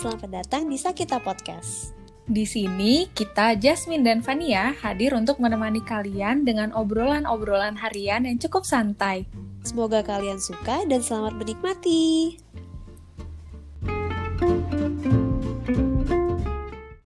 Selamat datang di Sakita Podcast. Di sini kita Jasmine dan Fania hadir untuk menemani kalian dengan obrolan-obrolan harian yang cukup santai. Semoga kalian suka dan selamat menikmati. thank you